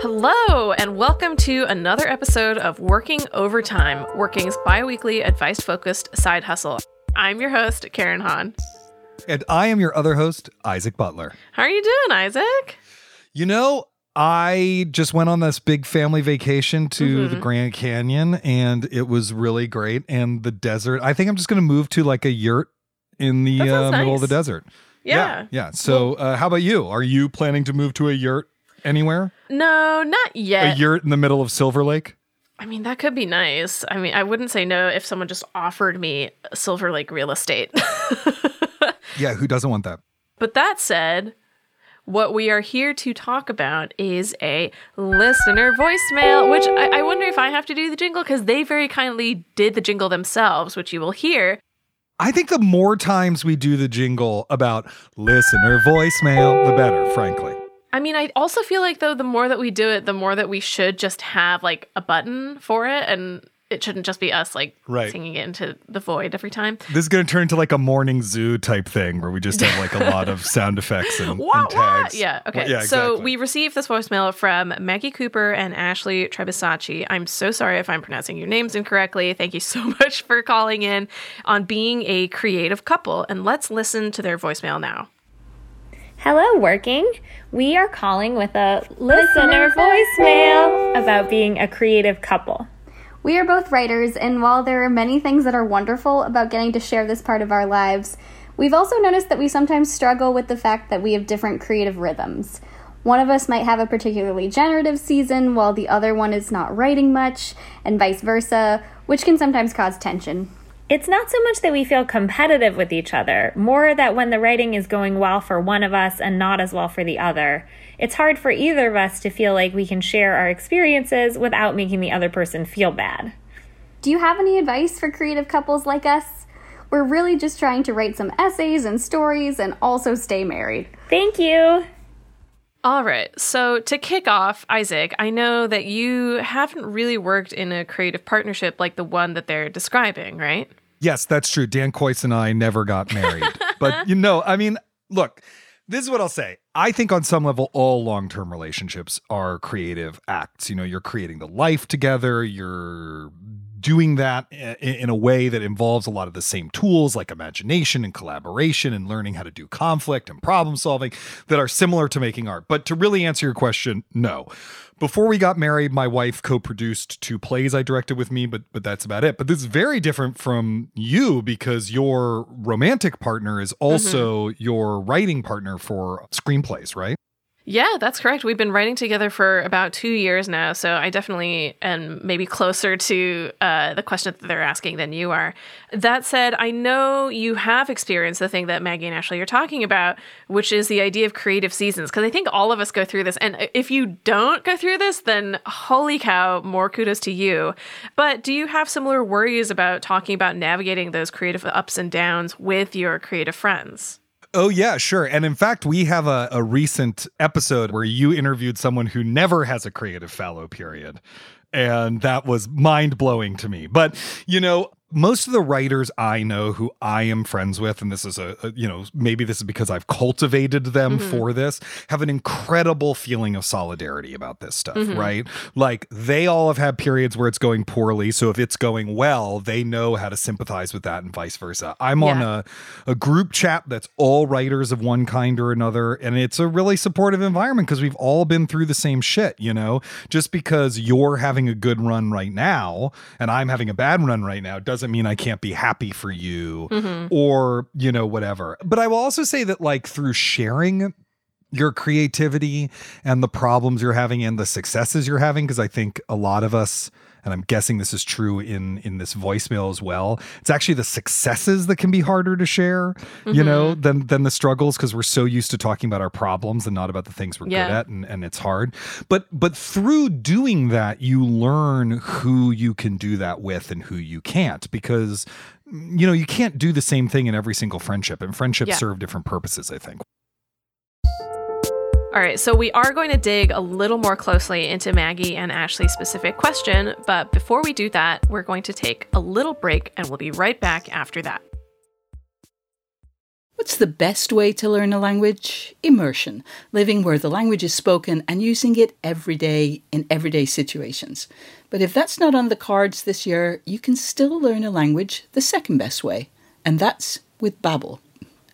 Hello, and welcome to another episode of Working Overtime, Working's bi weekly advice focused side hustle. I'm your host, Karen Han. And I am your other host, Isaac Butler. How are you doing, Isaac? You know, I just went on this big family vacation to Mm-hmm. the Grand Canyon and it was really great. And the desert, I think I'm just going to move to like a yurt in the uh, sounds middle of the desert. Yeah. Yeah. So, uh, how about you? Are you planning to move to a yurt anywhere? No, not yet. A yurt in the middle of Silver Lake? I mean, that could be nice. I mean, I wouldn't say no if someone just offered me Silver Lake real estate. Yeah. Who doesn't want that? But that said, what we are here to talk about is a listener voicemail, which I, I wonder if I have to do the jingle because they very kindly did the jingle themselves, which you will hear. I think the more times we do the jingle about listener voicemail, the better, frankly. I mean, I also feel like though the more that we do it, the more that we should just have like a button for it, and it shouldn't just be us like Right. singing it into the void every time. This is going to turn into like a morning zoo type thing where we just have like a lot of sound effects and, Wah, and wah. tags. Yeah. Okay. Yeah, So exactly. we received this voicemail from Maggie Cooper and Ashley Trebisacci. I'm so sorry if I'm pronouncing your names incorrectly. Thank you so much for calling in on being a creative couple. And let's listen to their voicemail now. Hello, working. We are calling with a listener voicemail about being a creative couple. We are both writers, and while there are many things that are wonderful about getting to share this part of our lives, we've also noticed that we sometimes struggle with the fact that we have different creative rhythms. One of us might have a particularly generative season, while the other one is not writing much, and vice versa, which can sometimes cause tension. It's not so much that we feel competitive with each other, more that when the writing is going well for one of us and not as well for the other, it's hard for either of us to feel like we can share our experiences without making the other person feel bad. Do you have any advice for creative couples like us? We're really just trying to write some essays and stories and also stay married. Thank you. All right. So to kick off, Isaac, I know that you haven't really worked in a creative partnership like the one that they're describing, right? Yes, that's true. Dan Kois and I never got married. but you know, I mean, look, this is what I'll say. I think on some level, all long term relationships are creative acts. You know, you're creating the life together, you're doing that in a way that involves a lot of the same tools like imagination and collaboration and learning how to do conflict and problem solving that are similar to making art. But to really answer your question, no. Before we got married, my wife co-produced two plays I directed with me, but but that's about it. But this is very different from you because your romantic partner is mm-hmm. also your writing partner for screenplays, right? Yeah, that's correct. We've been writing together for about two years now, so I definitely am maybe closer to uh, the question that they're asking than you are. That said, I know you have experienced the thing that Maggie and Ashley are talking about, which is the idea of creative seasons, because I think all of us go through this. And if you don't go through this, then holy cow, more kudos to you. But do you have similar worries about talking about navigating those creative ups and downs with your creative friends? Oh, yeah, sure. And in fact, we have a, a recent episode where you interviewed someone who never has a creative fallow period. And that was mind blowing to me. But, you know, most of the writers I know who I am friends with, and this is a, a you know, maybe this is because I've cultivated them mm-hmm. for this, have an incredible feeling of solidarity about this stuff, mm-hmm. right? Like they all have had periods where it's going poorly. So if it's going well, they know how to sympathize with that and vice versa. I'm yeah. on a, a group chat that's all writers of one kind or another, and it's a really supportive environment because we've all been through the same shit, you know? Just because you're having a good run right now and I'm having a bad run right now doesn't doesn't mean I can't be happy for you mm-hmm. or, you know, whatever. But I will also say that, like, through sharing your creativity and the problems you're having and the successes you're having, because I think a lot of us, and I'm guessing this is true in in this voicemail as well. It's actually the successes that can be harder to share, mm-hmm. you know, mm-hmm. than than the struggles because we're so used to talking about our problems and not about the things we're yeah. good at, and, and it's hard. But but through doing that, you learn who you can do that with and who you can't because you know you can't do the same thing in every single friendship, and friendships yeah. serve different purposes. I think. All right, so we are going to dig a little more closely into Maggie and Ashley's specific question, but before we do that, we're going to take a little break and we'll be right back after that. What's the best way to learn a language? Immersion, living where the language is spoken and using it every day in everyday situations. But if that's not on the cards this year, you can still learn a language the second best way, and that's with Babbel.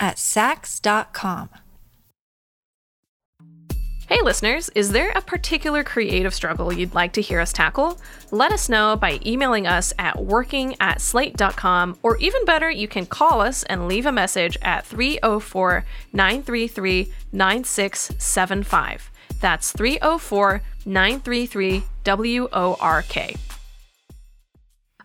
at Saks.com. Hey listeners, is there a particular creative struggle you'd like to hear us tackle? Let us know by emailing us at working at slate.com, or even better, you can call us and leave a message at 304 933 9675. That's 304 933 W O R K.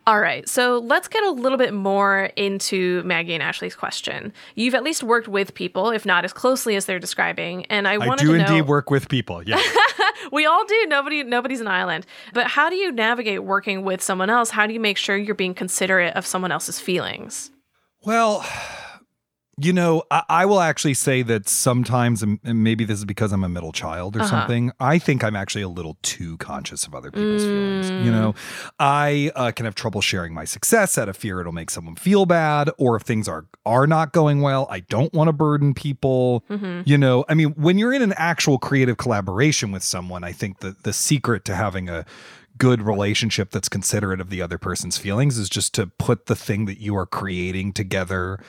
All right, so let's get a little bit more into Maggie and Ashley's question. You've at least worked with people, if not as closely as they're describing, and I, I wanted do to indeed work with people. Yeah, we all do. Nobody, nobody's an island. But how do you navigate working with someone else? How do you make sure you're being considerate of someone else's feelings? Well, you know, I, I, will actually say that sometimes, and maybe this is because I'm a middle child or uh-huh. something, I think I'm actually a little too conscious of other people's mm. feelings. You know, I uh, can have trouble sharing my success out of fear it'll make someone feel bad, or if things are are not going well, I don't want to burden people. Mm-hmm. You know, I mean, when you're in an actual creative collaboration with someone, I think the the secret to having a good relationship that's considerate of the other person's feelings is just to put the thing that you are creating together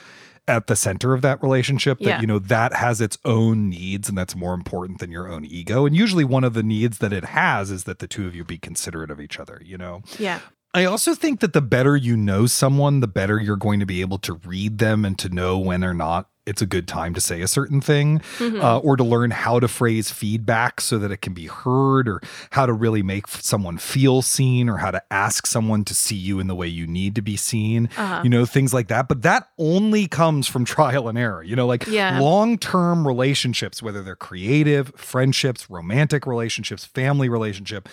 at the center of that relationship that yeah. you know that has its own needs and that's more important than your own ego. And usually one of the needs that it has is that the two of you be considerate of each other you know? Yeah I also think that the better you know someone, the better you're going to be able to read them and to know when or not it's a good time to say a certain thing mm-hmm. uh, or to learn how to phrase feedback so that it can be heard or how to really make someone feel seen or how to ask someone to see you in the way you need to be seen uh-huh. you know things like that but that only comes from trial and error you know like yeah. long-term relationships whether they're creative friendships romantic relationships family relationship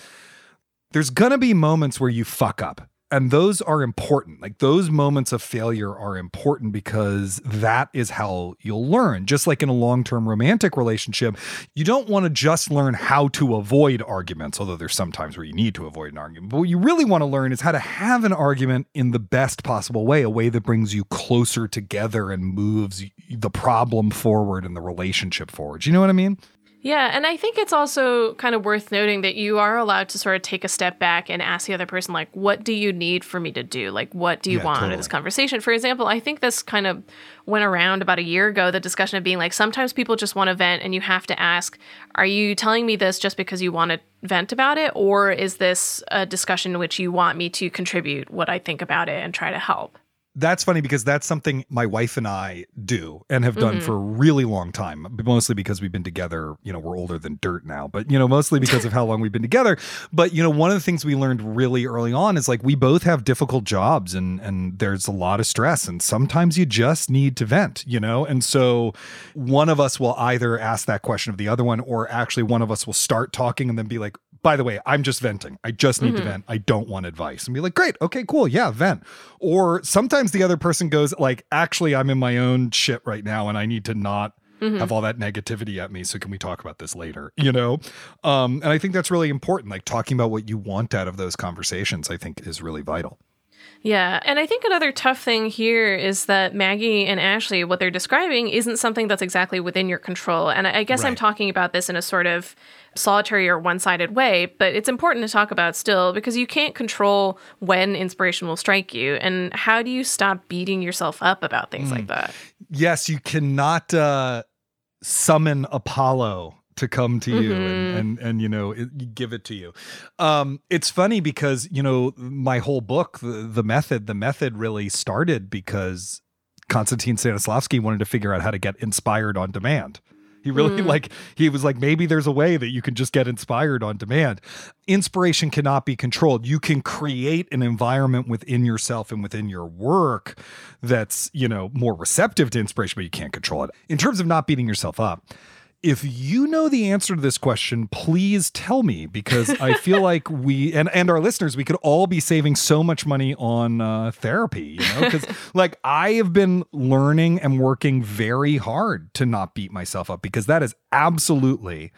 there's going to be moments where you fuck up and those are important. Like those moments of failure are important because that is how you'll learn. Just like in a long term romantic relationship, you don't want to just learn how to avoid arguments, although there's sometimes where you need to avoid an argument. But what you really want to learn is how to have an argument in the best possible way, a way that brings you closer together and moves the problem forward and the relationship forward. You know what I mean? Yeah, and I think it's also kind of worth noting that you are allowed to sort of take a step back and ask the other person, like, what do you need for me to do? Like, what do you yeah, want totally. of this conversation? For example, I think this kind of went around about a year ago the discussion of being like, sometimes people just want to vent, and you have to ask, are you telling me this just because you want to vent about it? Or is this a discussion in which you want me to contribute what I think about it and try to help? That's funny because that's something my wife and I do and have done mm-hmm. for a really long time, mostly because we've been together. You know, we're older than dirt now, but, you know, mostly because of how long we've been together. But, you know, one of the things we learned really early on is like we both have difficult jobs and, and there's a lot of stress. And sometimes you just need to vent, you know? And so one of us will either ask that question of the other one, or actually one of us will start talking and then be like, by the way, I'm just venting. I just need mm-hmm. to vent. I don't want advice. And be like, great, okay, cool, yeah, vent. Or sometimes the other person goes, like, actually, I'm in my own shit right now and I need to not mm-hmm. have all that negativity at me. So can we talk about this later? You know? Um, and I think that's really important. Like talking about what you want out of those conversations, I think is really vital. Yeah. And I think another tough thing here is that Maggie and Ashley, what they're describing isn't something that's exactly within your control. And I guess right. I'm talking about this in a sort of solitary or one sided way, but it's important to talk about still because you can't control when inspiration will strike you. And how do you stop beating yourself up about things mm. like that? Yes, you cannot uh, summon Apollo to come to you mm-hmm. and, and and you know it, give it to you um it's funny because you know my whole book the, the method the method really started because Konstantin Stanislavski wanted to figure out how to get inspired on demand he really mm. like he was like maybe there's a way that you can just get inspired on demand. Inspiration cannot be controlled. You can create an environment within yourself and within your work that's, you know, more receptive to inspiration, but you can't control it. In terms of not beating yourself up, if you know the answer to this question, please tell me because I feel like we and and our listeners we could all be saving so much money on uh, therapy. You know, because like I have been learning and working very hard to not beat myself up because that is absolutely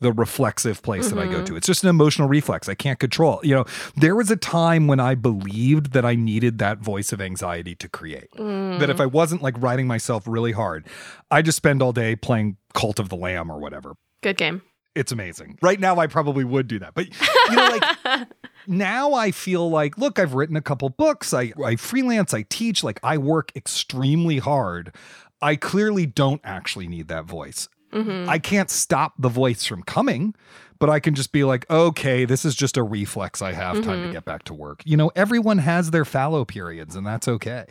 the reflexive place mm-hmm. that I go mm-hmm. to. It's just an emotional reflex. I can't control. You know, there was a time when I believed that I needed that voice of anxiety to create. Mm. That if I wasn't like writing myself really hard, I just spend all day playing Cult of the Lamb or whatever. Good game. It's amazing. Right now I probably would do that. But you know like now I feel like look, I've written a couple books. I I freelance, I teach, like I work extremely hard. I clearly don't actually need that voice. Mm-hmm. I can't stop the voice from coming, but I can just be like, okay, this is just a reflex I have mm-hmm. time to mm-hmm. get back to work. You know, everyone has their fallow periods, and that's okay.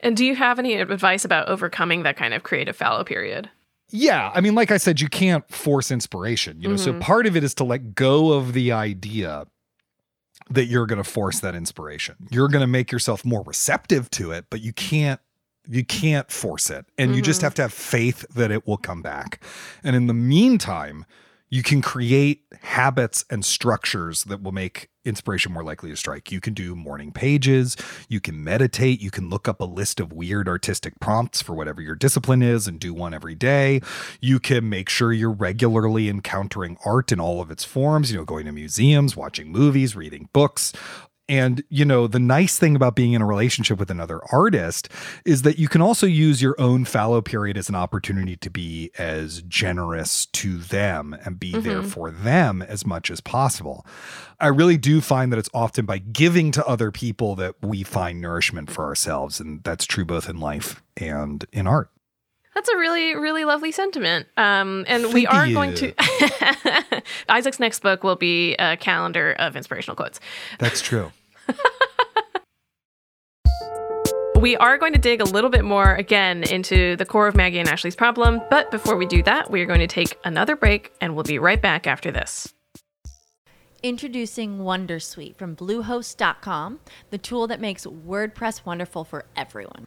And do you have any advice about overcoming that kind of creative fallow period? Yeah. I mean, like I said, you can't force inspiration, you know, mm-hmm. so part of it is to let go of the idea that you're going to force that inspiration. You're going to make yourself more receptive to it, but you can't you can't force it. And mm-hmm. you just mm-hmm. have to have faith that it will come back. And in the meantime, you can create habits and structures that will make inspiration more likely to strike. You can do morning pages, you can meditate, you can look up a list of weird artistic prompts for whatever your discipline is and do one every day. You can make sure you're regularly encountering art in all of its forms, you know, going to museums, watching movies, reading books, and, you know, the nice thing about being in a relationship with another artist is that you can also use your own fallow period as an opportunity to be as generous to them and be mm-hmm. there for them as much as possible. I really do find that it's often by giving to other people that we find nourishment for ourselves. And that's true both in life and in art. That's a really, really lovely sentiment. Um, and Thank we are you. going to. Isaac's next book will be a calendar of inspirational quotes. That's true. We are going to dig a little bit more again into the core of Maggie and Ashley's problem, but before we do that, we are going to take another break and we'll be right back after this. Introducing Wondersuite from Bluehost.com, the tool that makes WordPress wonderful for everyone.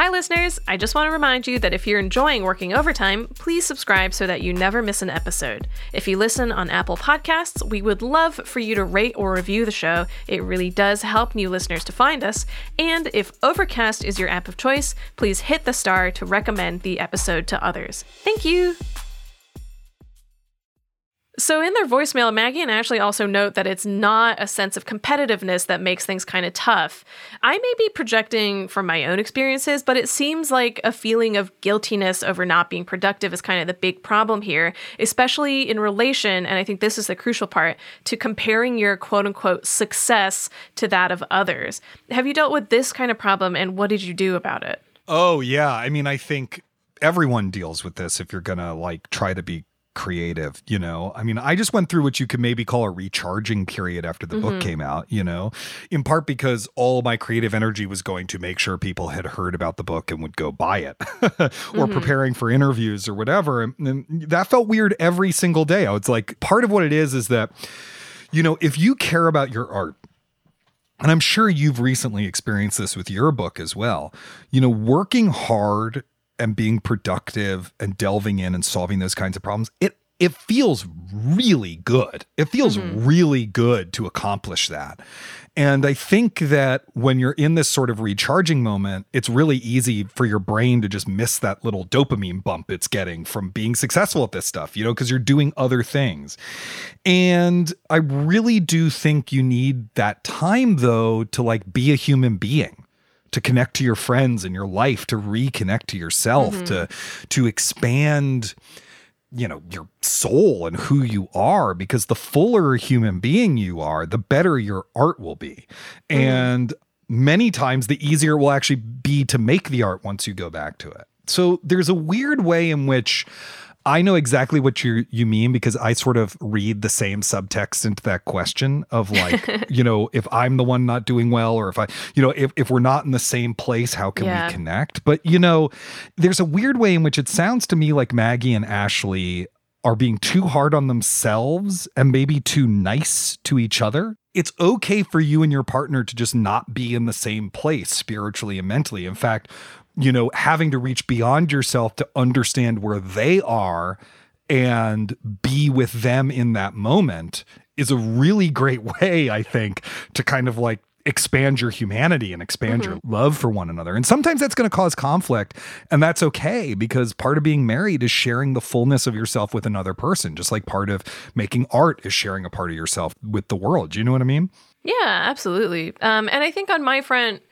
Hi, listeners. I just want to remind you that if you're enjoying working overtime, please subscribe so that you never miss an episode. If you listen on Apple Podcasts, we would love for you to rate or review the show. It really does help new listeners to find us. And if Overcast is your app of choice, please hit the star to recommend the episode to others. Thank you. So, in their voicemail, Maggie and Ashley also note that it's not a sense of competitiveness that makes things kind of tough. I may be projecting from my own experiences, but it seems like a feeling of guiltiness over not being productive is kind of the big problem here, especially in relation, and I think this is the crucial part, to comparing your quote unquote success to that of others. Have you dealt with this kind of problem, and what did you do about it? Oh, yeah. I mean, I think everyone deals with this if you're going to like try to be creative, you know? I mean, I just went through what you could maybe call a recharging period after the mm-hmm. book came out, you know, in part because all my creative energy was going to make sure people had heard about the book and would go buy it or mm-hmm. preparing for interviews or whatever. And, and that felt weird every single day. I was like, part of what it is is that, you know, if you care about your art, and I'm sure you've recently experienced this with your book as well. You know, working hard and being productive and delving in and solving those kinds of problems, it it feels really good. It feels mm-hmm. really good to accomplish that. And I think that when you're in this sort of recharging moment, it's really easy for your brain to just miss that little dopamine bump it's getting from being successful at this stuff, you know, because you're doing other things. And I really do think you need that time, though, to like be a human being to connect to your friends and your life, to reconnect to yourself, mm-hmm. to to expand you know your soul and who you are because the fuller human being you are the better your art will be mm-hmm. and many times the easier it will actually be to make the art once you go back to it so there's a weird way in which I know exactly what you you mean because I sort of read the same subtext into that question of like, you know, if I'm the one not doing well or if I, you know, if, if we're not in the same place, how can yeah. we connect? But you know, there's a weird way in which it sounds to me like Maggie and Ashley are being too hard on themselves and maybe too nice to each other. It's okay for you and your partner to just not be in the same place spiritually and mentally. In fact, you know, having to reach beyond yourself to understand where they are and be with them in that moment is a really great way, I think, to kind of like expand your humanity and expand mm-hmm. your love for one another. And sometimes that's going to cause conflict, and that's okay because part of being married is sharing the fullness of yourself with another person, just like part of making art is sharing a part of yourself with the world. Do you know what I mean? Yeah, absolutely. Um, and I think on my front,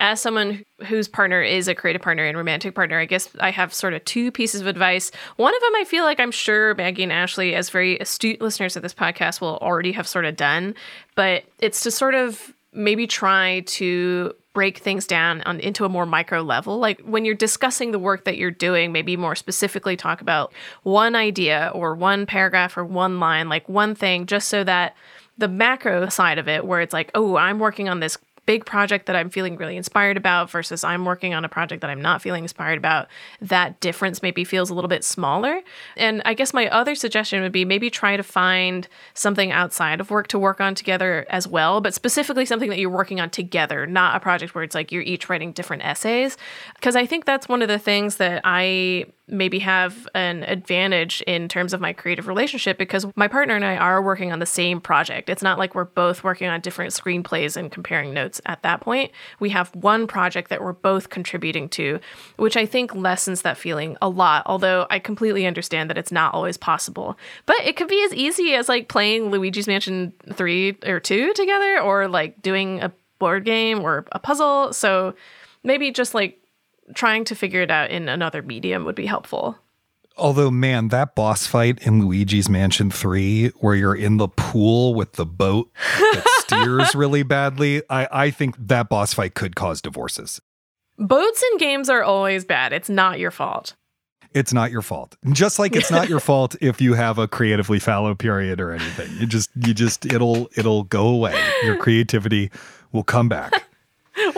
as someone whose partner is a creative partner and romantic partner, I guess I have sort of two pieces of advice. One of them I feel like I'm sure Maggie and Ashley, as very astute listeners of this podcast, will already have sort of done, but it's to sort of maybe try to break things down on, into a more micro level. Like when you're discussing the work that you're doing, maybe more specifically talk about one idea or one paragraph or one line, like one thing, just so that the macro side of it, where it's like, oh, I'm working on this big project that I'm feeling really inspired about versus I'm working on a project that I'm not feeling inspired about, that difference maybe feels a little bit smaller. And I guess my other suggestion would be maybe try to find something outside of work to work on together as well, but specifically something that you're working on together, not a project where it's like you're each writing different essays. Because I think that's one of the things that I maybe have an advantage in terms of my creative relationship because my partner and I are working on the same project. It's not like we're both working on different screenplays and comparing notes at that point. We have one project that we're both contributing to, which I think lessens that feeling a lot, although I completely understand that it's not always possible. But it could be as easy as like playing Luigi's Mansion 3 or 2 together or like doing a board game or a puzzle. So maybe just like trying to figure it out in another medium would be helpful. Although, man, that boss fight in Luigi's Mansion 3, where you're in the pool with the boat that steers really badly, I, I think that boss fight could cause divorces. Boats in games are always bad. It's not your fault. It's not your fault. Just like it's not your fault if you have a creatively fallow period or anything. You just you just it'll it'll go away. Your creativity will come back.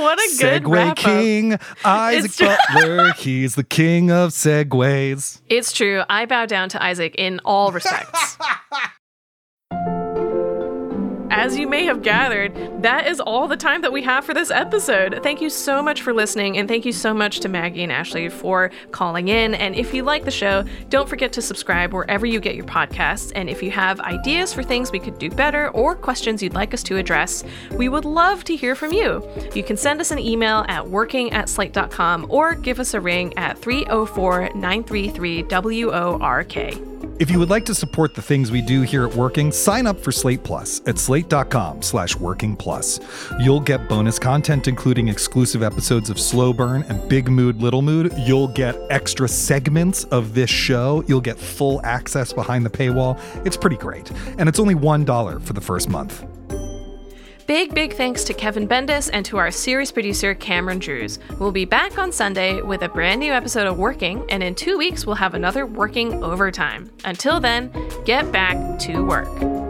What a good segue. King, Isaac Butler. He's the king of segues. It's true. I bow down to Isaac in all respects. As you may have gathered, that is all the time that we have for this episode. Thank you so much for listening, and thank you so much to Maggie and Ashley for calling in. And if you like the show, don't forget to subscribe wherever you get your podcasts. And if you have ideas for things we could do better or questions you'd like us to address, we would love to hear from you. You can send us an email at working at slate.com or give us a ring at 304 933 WORK. If you would like to support the things we do here at Working, sign up for Slate Plus at slate.com slash working plus. You'll get bonus content, including exclusive episodes of Slow Burn and Big Mood, Little Mood. You'll get extra segments of this show. You'll get full access behind the paywall. It's pretty great. And it's only $1 for the first month. Big, big thanks to Kevin Bendis and to our series producer, Cameron Drews. We'll be back on Sunday with a brand new episode of Working, and in two weeks, we'll have another Working Overtime. Until then, get back to work.